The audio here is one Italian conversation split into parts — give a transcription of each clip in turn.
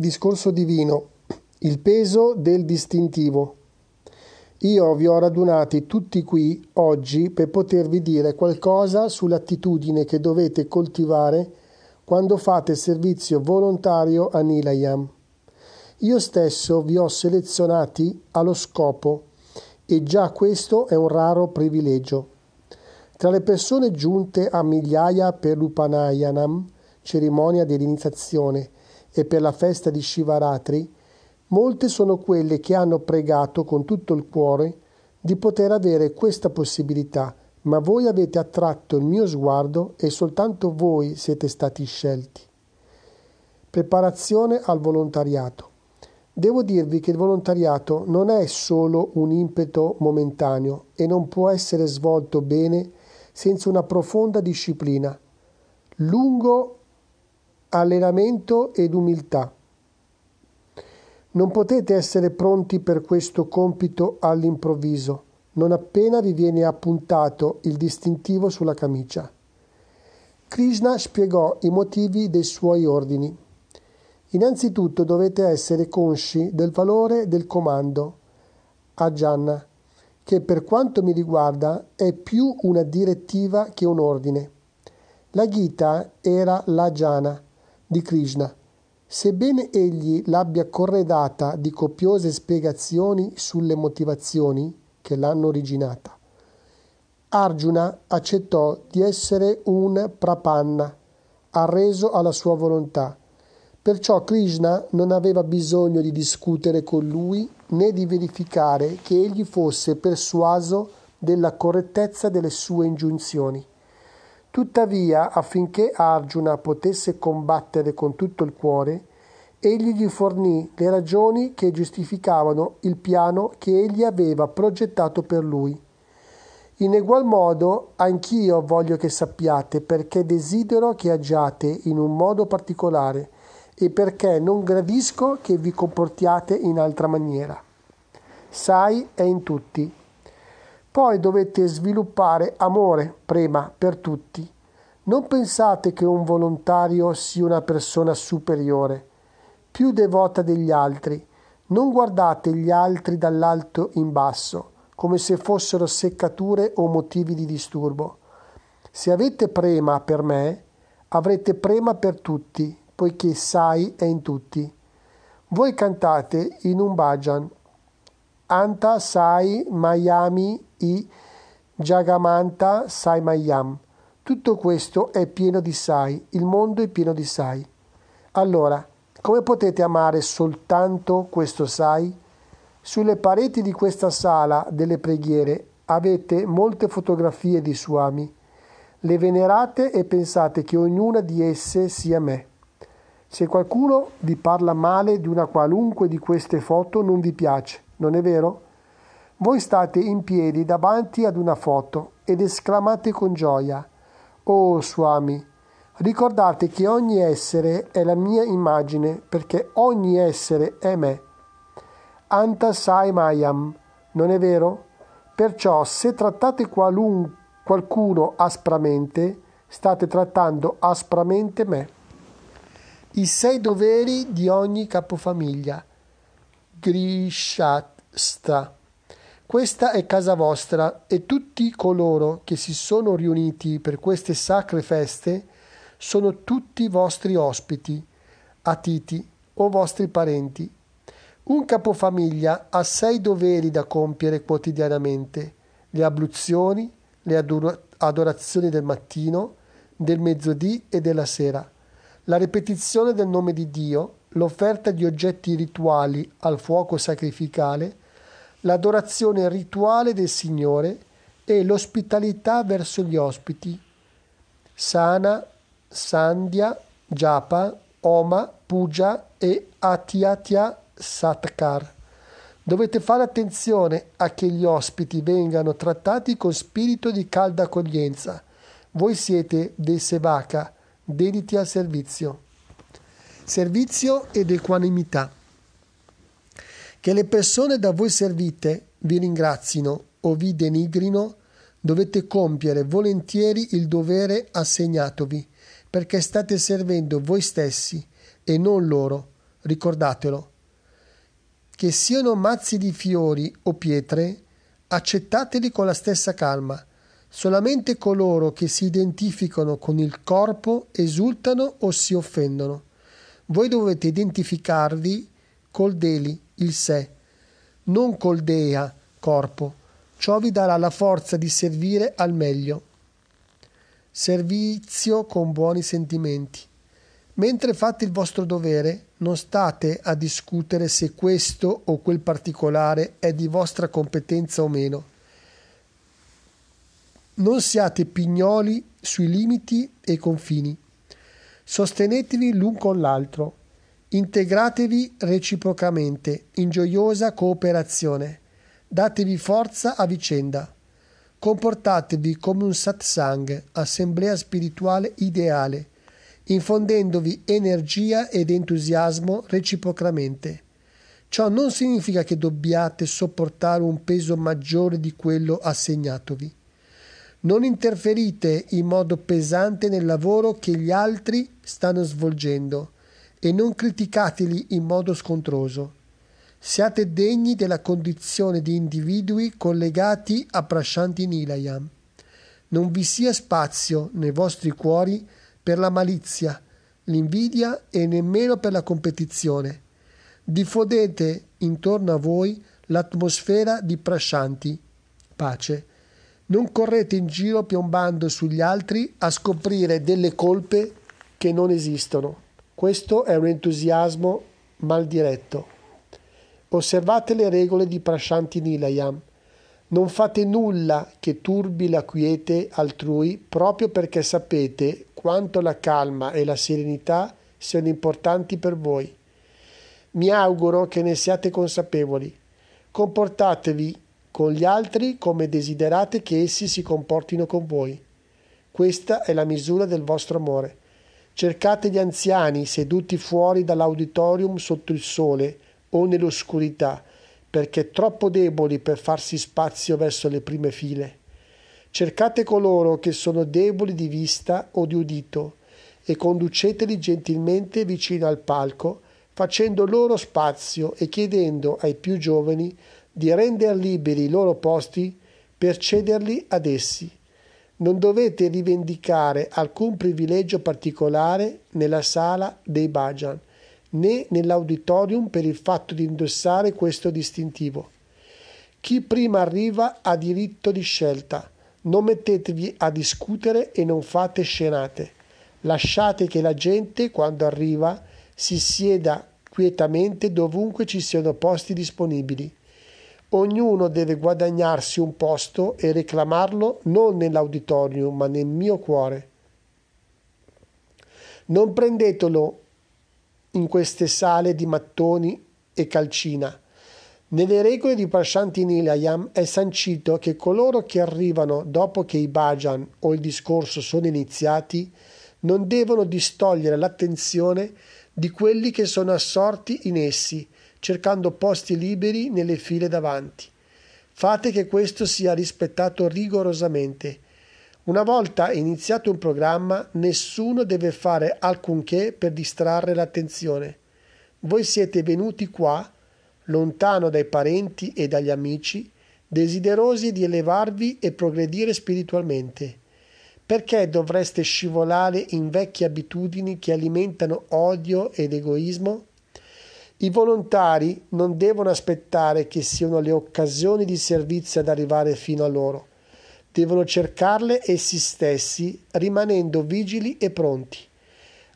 Discorso divino. Il peso del distintivo. Io vi ho radunati tutti qui oggi per potervi dire qualcosa sull'attitudine che dovete coltivare quando fate servizio volontario a Nilayam. Io stesso vi ho selezionati allo scopo e già questo è un raro privilegio. Tra le persone giunte a migliaia per l'Upanayanam, cerimonia dell'iniziazione, e per la festa di Shivaratri, Molte sono quelle che hanno pregato con tutto il cuore di poter avere questa possibilità, ma voi avete attratto il mio sguardo e soltanto voi siete stati scelti. Preparazione al volontariato. Devo dirvi che il volontariato non è solo un impeto momentaneo e non può essere svolto bene senza una profonda disciplina, lungo allenamento ed umiltà. Non potete essere pronti per questo compito all'improvviso, non appena vi viene appuntato il distintivo sulla camicia. Krishna spiegò i motivi dei suoi ordini. Innanzitutto dovete essere consci del valore del comando, Ajana, che per quanto mi riguarda è più una direttiva che un ordine. La Gita era l'Ajana di Krishna Sebbene egli l'abbia corredata di copiose spiegazioni sulle motivazioni che l'hanno originata, Arjuna accettò di essere un prapanna, arreso alla sua volontà. Perciò Krishna non aveva bisogno di discutere con lui né di verificare che egli fosse persuaso della correttezza delle sue ingiunzioni. Tuttavia, affinché Arjuna potesse combattere con tutto il cuore, egli gli fornì le ragioni che giustificavano il piano che egli aveva progettato per lui. In egual modo anch'io voglio che sappiate perché desidero che agiate in un modo particolare e perché non gradisco che vi comportiate in altra maniera. Sai è in tutti poi dovete sviluppare amore, prema, per tutti. Non pensate che un volontario sia una persona superiore, più devota degli altri. Non guardate gli altri dall'alto in basso, come se fossero seccature o motivi di disturbo. Se avete prema per me, avrete prema per tutti, poiché sai è in tutti. Voi cantate in un bhajan Anta Sai Miami i Jagamanta Sai Mayam. Tutto questo è pieno di Sai, il mondo è pieno di Sai. Allora, come potete amare soltanto questo Sai? Sulle pareti di questa sala delle preghiere avete molte fotografie di Suami. Le venerate e pensate che ognuna di esse sia me. Se qualcuno vi parla male di una qualunque di queste foto non vi piace non è vero? Voi state in piedi davanti ad una foto ed esclamate con gioia, Oh Swami, ricordate che ogni essere è la mia immagine perché ogni essere è me. Anta Sai Mayam, non è vero? Perciò se trattate qualun, qualcuno aspramente, state trattando aspramente me. I sei doveri di ogni capofamiglia. Grishasta. Questa è casa vostra e tutti coloro che si sono riuniti per queste sacre feste sono tutti vostri ospiti, atiti o vostri parenti. Un capofamiglia ha sei doveri da compiere quotidianamente, le abluzioni, le adorazioni del mattino, del mezzodì e della sera, la ripetizione del nome di Dio, l'offerta di oggetti rituali al fuoco sacrificale, l'adorazione rituale del Signore e l'ospitalità verso gli ospiti. Sana, Sandhya, Japa, Oma, Puja e Atyatya Satkar. Dovete fare attenzione a che gli ospiti vengano trattati con spirito di calda accoglienza. Voi siete dei Sevaka, dediti al servizio servizio ed equanimità. Che le persone da voi servite vi ringrazino o vi denigrino, dovete compiere volentieri il dovere assegnatovi, perché state servendo voi stessi e non loro. ricordatelo. Che siano mazzi di fiori o pietre, accettateli con la stessa calma. Solamente coloro che si identificano con il corpo esultano o si offendono. Voi dovete identificarvi col Deli, il sé, non col Dea, corpo. Ciò vi darà la forza di servire al meglio. Servizio con buoni sentimenti. Mentre fate il vostro dovere, non state a discutere se questo o quel particolare è di vostra competenza o meno. Non siate pignoli sui limiti e confini. Sostenetevi l'un con l'altro. Integratevi reciprocamente in gioiosa cooperazione. Datevi forza a vicenda. Comportatevi come un satsang, assemblea spirituale ideale, infondendovi energia ed entusiasmo reciprocamente. Ciò non significa che dobbiate sopportare un peso maggiore di quello assegnatovi. Non interferite in modo pesante nel lavoro che gli altri stanno svolgendo e non criticateli in modo scontroso. Siate degni della condizione di individui collegati a Prashanti Nilayam. Non vi sia spazio nei vostri cuori per la malizia, l'invidia e nemmeno per la competizione. Diffondete intorno a voi l'atmosfera di Prashanti, pace. Non correte in giro piombando sugli altri a scoprire delle colpe che non esistono. Questo è un entusiasmo mal diretto. Osservate le regole di Prashanti Nilayam. Non fate nulla che turbi la quiete altrui proprio perché sapete quanto la calma e la serenità siano importanti per voi. Mi auguro che ne siate consapevoli. Comportatevi con gli altri come desiderate che essi si comportino con voi. Questa è la misura del vostro amore. Cercate gli anziani seduti fuori dall'auditorium sotto il sole o nell'oscurità, perché troppo deboli per farsi spazio verso le prime file. Cercate coloro che sono deboli di vista o di udito e conduceteli gentilmente vicino al palco, facendo loro spazio e chiedendo ai più giovani di rendere liberi i loro posti per cederli ad essi. Non dovete rivendicare alcun privilegio particolare nella sala dei Bajan né nell'auditorium per il fatto di indossare questo distintivo. Chi prima arriva ha diritto di scelta. Non mettetevi a discutere e non fate scenate. Lasciate che la gente, quando arriva, si sieda quietamente dovunque ci siano posti disponibili. Ognuno deve guadagnarsi un posto e reclamarlo non nell'auditorium, ma nel mio cuore. Non prendetelo in queste sale di mattoni e calcina. Nelle regole di Prashanti Nilayam è sancito che coloro che arrivano dopo che i bhajan o il discorso sono iniziati non devono distogliere l'attenzione di quelli che sono assorti in essi, cercando posti liberi nelle file davanti. Fate che questo sia rispettato rigorosamente una volta iniziato un programma, nessuno deve fare alcunché per distrarre l'attenzione. Voi siete venuti qua, lontano dai parenti e dagli amici, desiderosi di elevarvi e progredire spiritualmente. Perché dovreste scivolare in vecchie abitudini che alimentano odio ed egoismo? I volontari non devono aspettare che siano le occasioni di servizio ad arrivare fino a loro devono cercarle essi stessi, rimanendo vigili e pronti.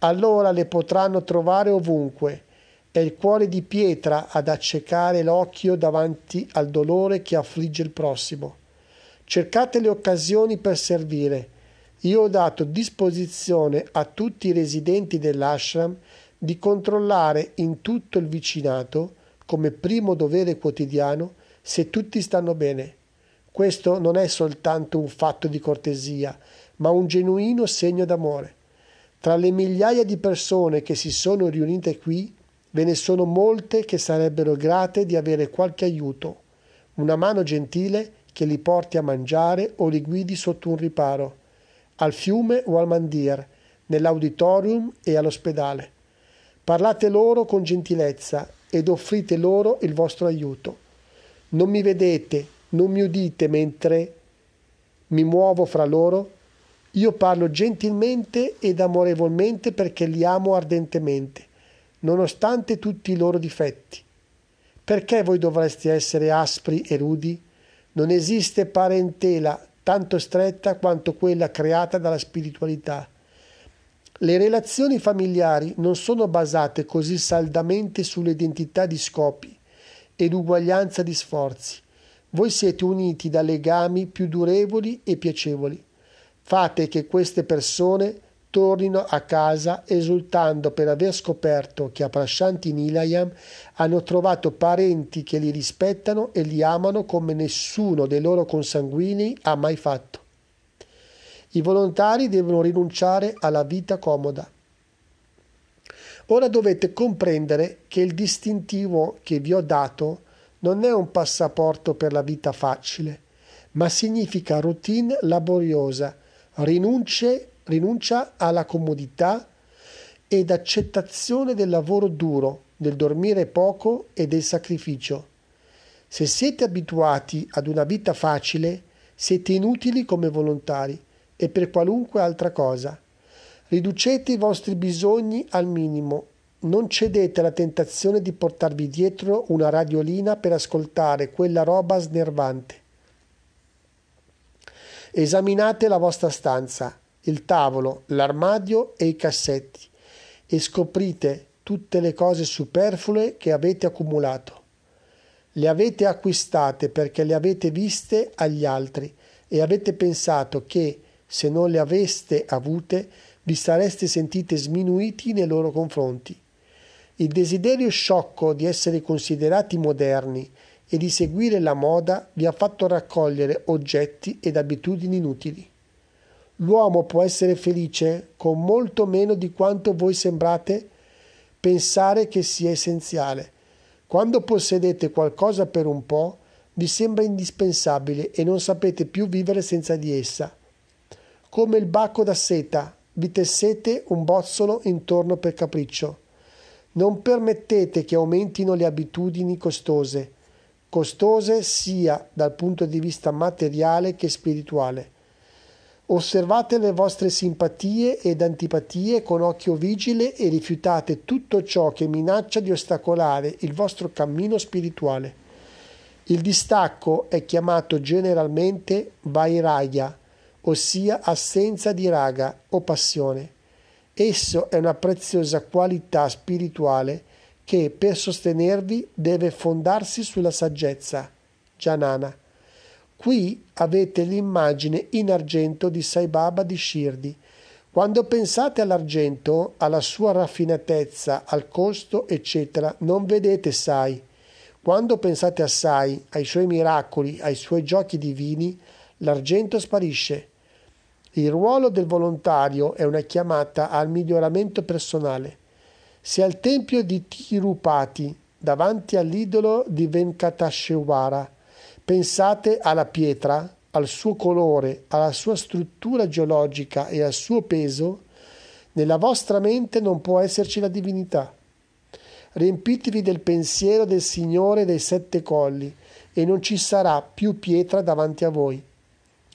Allora le potranno trovare ovunque. È il cuore di pietra ad accecare l'occhio davanti al dolore che affligge il prossimo. Cercate le occasioni per servire. Io ho dato disposizione a tutti i residenti dell'ashram di controllare in tutto il vicinato, come primo dovere quotidiano, se tutti stanno bene. Questo non è soltanto un fatto di cortesia, ma un genuino segno d'amore. Tra le migliaia di persone che si sono riunite qui, ve ne sono molte che sarebbero grate di avere qualche aiuto, una mano gentile che li porti a mangiare o li guidi sotto un riparo, al fiume o al mandir, nell'auditorium e all'ospedale. Parlate loro con gentilezza ed offrite loro il vostro aiuto. Non mi vedete, non mi udite mentre mi muovo fra loro? Io parlo gentilmente ed amorevolmente perché li amo ardentemente, nonostante tutti i loro difetti. Perché voi dovreste essere aspri e rudi? Non esiste parentela tanto stretta quanto quella creata dalla spiritualità. Le relazioni familiari non sono basate così saldamente sull'identità di scopi ed uguaglianza di sforzi. Voi siete uniti da legami più durevoli e piacevoli. Fate che queste persone tornino a casa esultando per aver scoperto che a Prashanti Nilayam hanno trovato parenti che li rispettano e li amano come nessuno dei loro consanguinei ha mai fatto. I volontari devono rinunciare alla vita comoda. Ora dovete comprendere che il distintivo che vi ho dato non è un passaporto per la vita facile, ma significa routine laboriosa, rinunce, rinuncia alla comodità ed accettazione del lavoro duro, del dormire poco e del sacrificio. Se siete abituati ad una vita facile, siete inutili come volontari e per qualunque altra cosa. Riducete i vostri bisogni al minimo. Non cedete alla tentazione di portarvi dietro una radiolina per ascoltare quella roba snervante. Esaminate la vostra stanza, il tavolo, l'armadio e i cassetti e scoprite tutte le cose superflue che avete accumulato. Le avete acquistate perché le avete viste agli altri e avete pensato che, se non le aveste avute, vi sareste sentite sminuiti nei loro confronti. Il desiderio sciocco di essere considerati moderni e di seguire la moda vi ha fatto raccogliere oggetti ed abitudini inutili. L'uomo può essere felice con molto meno di quanto voi sembrate pensare che sia essenziale. Quando possedete qualcosa per un po', vi sembra indispensabile e non sapete più vivere senza di essa. Come il bacco da seta vi tessete un bozzolo intorno per capriccio. Non permettete che aumentino le abitudini costose, costose sia dal punto di vista materiale che spirituale. Osservate le vostre simpatie ed antipatie con occhio vigile e rifiutate tutto ciò che minaccia di ostacolare il vostro cammino spirituale. Il distacco è chiamato generalmente vairagya, ossia assenza di raga o passione. Esso è una preziosa qualità spirituale che per sostenervi deve fondarsi sulla saggezza. Janana. Qui avete l'immagine in argento di Sai Baba di Shirdi. Quando pensate all'argento, alla sua raffinatezza, al costo, eccetera, non vedete Sai. Quando pensate a Sai, ai suoi miracoli, ai suoi giochi divini, l'argento sparisce. Il ruolo del volontario è una chiamata al miglioramento personale. Se al tempio di Tirupati, davanti all'idolo di Venkateshwara, pensate alla pietra, al suo colore, alla sua struttura geologica e al suo peso, nella vostra mente non può esserci la divinità. Riempitevi del pensiero del Signore dei sette colli e non ci sarà più pietra davanti a voi.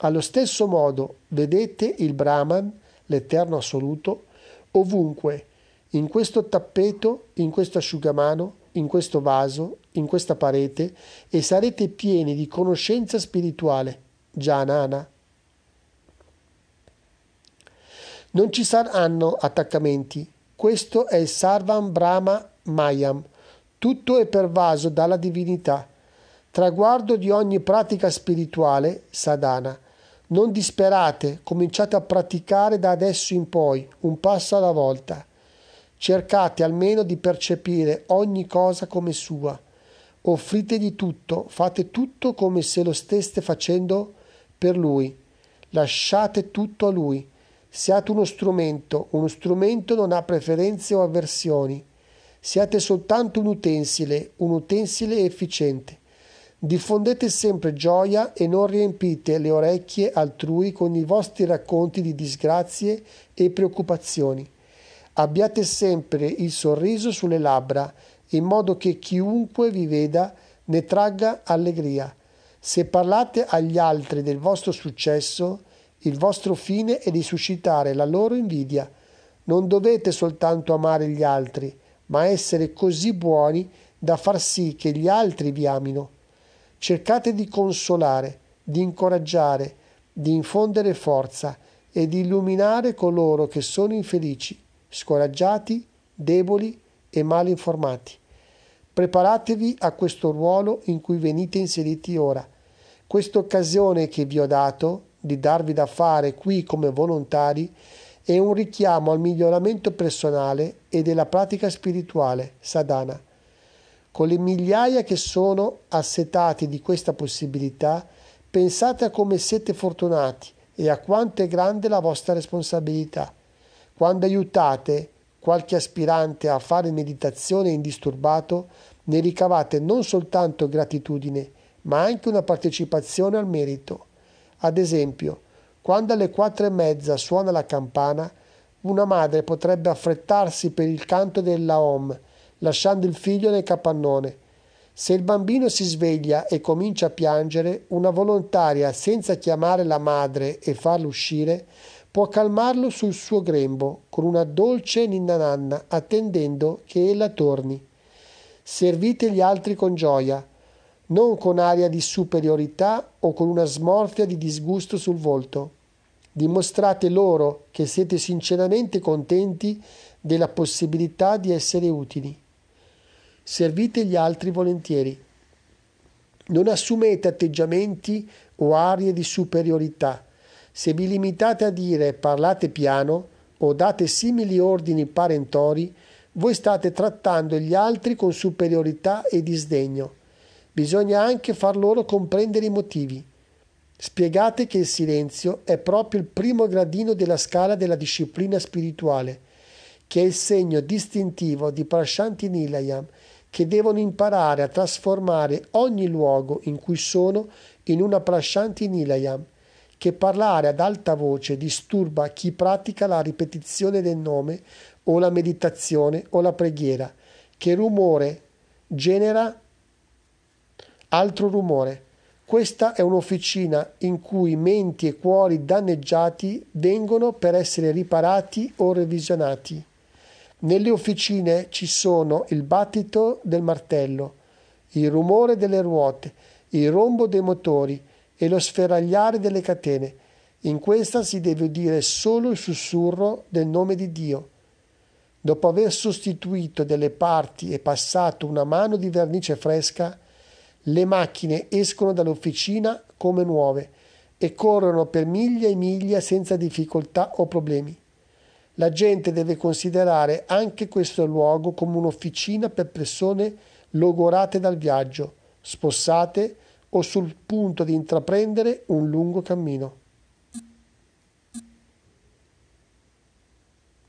Allo stesso modo vedete il Brahman, l'Eterno assoluto, ovunque, in questo tappeto, in questo asciugamano, in questo vaso, in questa parete, e sarete pieni di conoscenza spirituale. Janana. Non ci saranno attaccamenti. Questo è il Sarvam Brahma Mayam. Tutto è pervaso dalla divinità. Traguardo di ogni pratica spirituale, sadhana non disperate, cominciate a praticare da adesso in poi, un passo alla volta. Cercate almeno di percepire ogni cosa come sua. Offritegli tutto, fate tutto come se lo steste facendo per lui. Lasciate tutto a lui. Siate uno strumento, uno strumento non ha preferenze o avversioni. Siate soltanto un utensile, un utensile efficiente. Diffondete sempre gioia e non riempite le orecchie altrui con i vostri racconti di disgrazie e preoccupazioni. Abbiate sempre il sorriso sulle labbra, in modo che chiunque vi veda ne tragga allegria. Se parlate agli altri del vostro successo, il vostro fine è di suscitare la loro invidia. Non dovete soltanto amare gli altri, ma essere così buoni da far sì che gli altri vi amino. Cercate di consolare, di incoraggiare, di infondere forza e di illuminare coloro che sono infelici, scoraggiati, deboli e mal informati. Preparatevi a questo ruolo in cui venite inseriti ora. Questa occasione che vi ho dato di darvi da fare qui come volontari è un richiamo al miglioramento personale e della pratica spirituale, sadhana. Con le migliaia che sono assetati di questa possibilità, pensate a come siete fortunati e a quanto è grande la vostra responsabilità. Quando aiutate qualche aspirante a fare meditazione indisturbato, ne ricavate non soltanto gratitudine, ma anche una partecipazione al merito. Ad esempio, quando alle quattro e mezza suona la campana, una madre potrebbe affrettarsi per il canto della Om, lasciando il figlio nel capannone. Se il bambino si sveglia e comincia a piangere, una volontaria, senza chiamare la madre e farlo uscire, può calmarlo sul suo grembo con una dolce ninna nanna, attendendo che ella torni. Servite gli altri con gioia, non con aria di superiorità o con una smorfia di disgusto sul volto. Dimostrate loro che siete sinceramente contenti della possibilità di essere utili. Servite gli altri volentieri. Non assumete atteggiamenti o arie di superiorità. Se vi limitate a dire parlate piano o date simili ordini parentori, voi state trattando gli altri con superiorità e disdegno. Bisogna anche far loro comprendere i motivi. Spiegate che il silenzio è proprio il primo gradino della scala della disciplina spirituale, che è il segno distintivo di Prashanti Nilayam, che devono imparare a trasformare ogni luogo in cui sono in una Prashanti Nilayam, che parlare ad alta voce disturba chi pratica la ripetizione del nome o la meditazione o la preghiera, che rumore genera Altro rumore. Questa è un'officina in cui menti e cuori danneggiati vengono per essere riparati o revisionati. Nelle officine ci sono il battito del martello, il rumore delle ruote, il rombo dei motori e lo sferagliare delle catene. In questa si deve udire solo il sussurro del nome di Dio. Dopo aver sostituito delle parti e passato una mano di vernice fresca, le macchine escono dall'officina come nuove e corrono per miglia e miglia senza difficoltà o problemi. La gente deve considerare anche questo luogo come un'officina per persone logorate dal viaggio, spossate o sul punto di intraprendere un lungo cammino.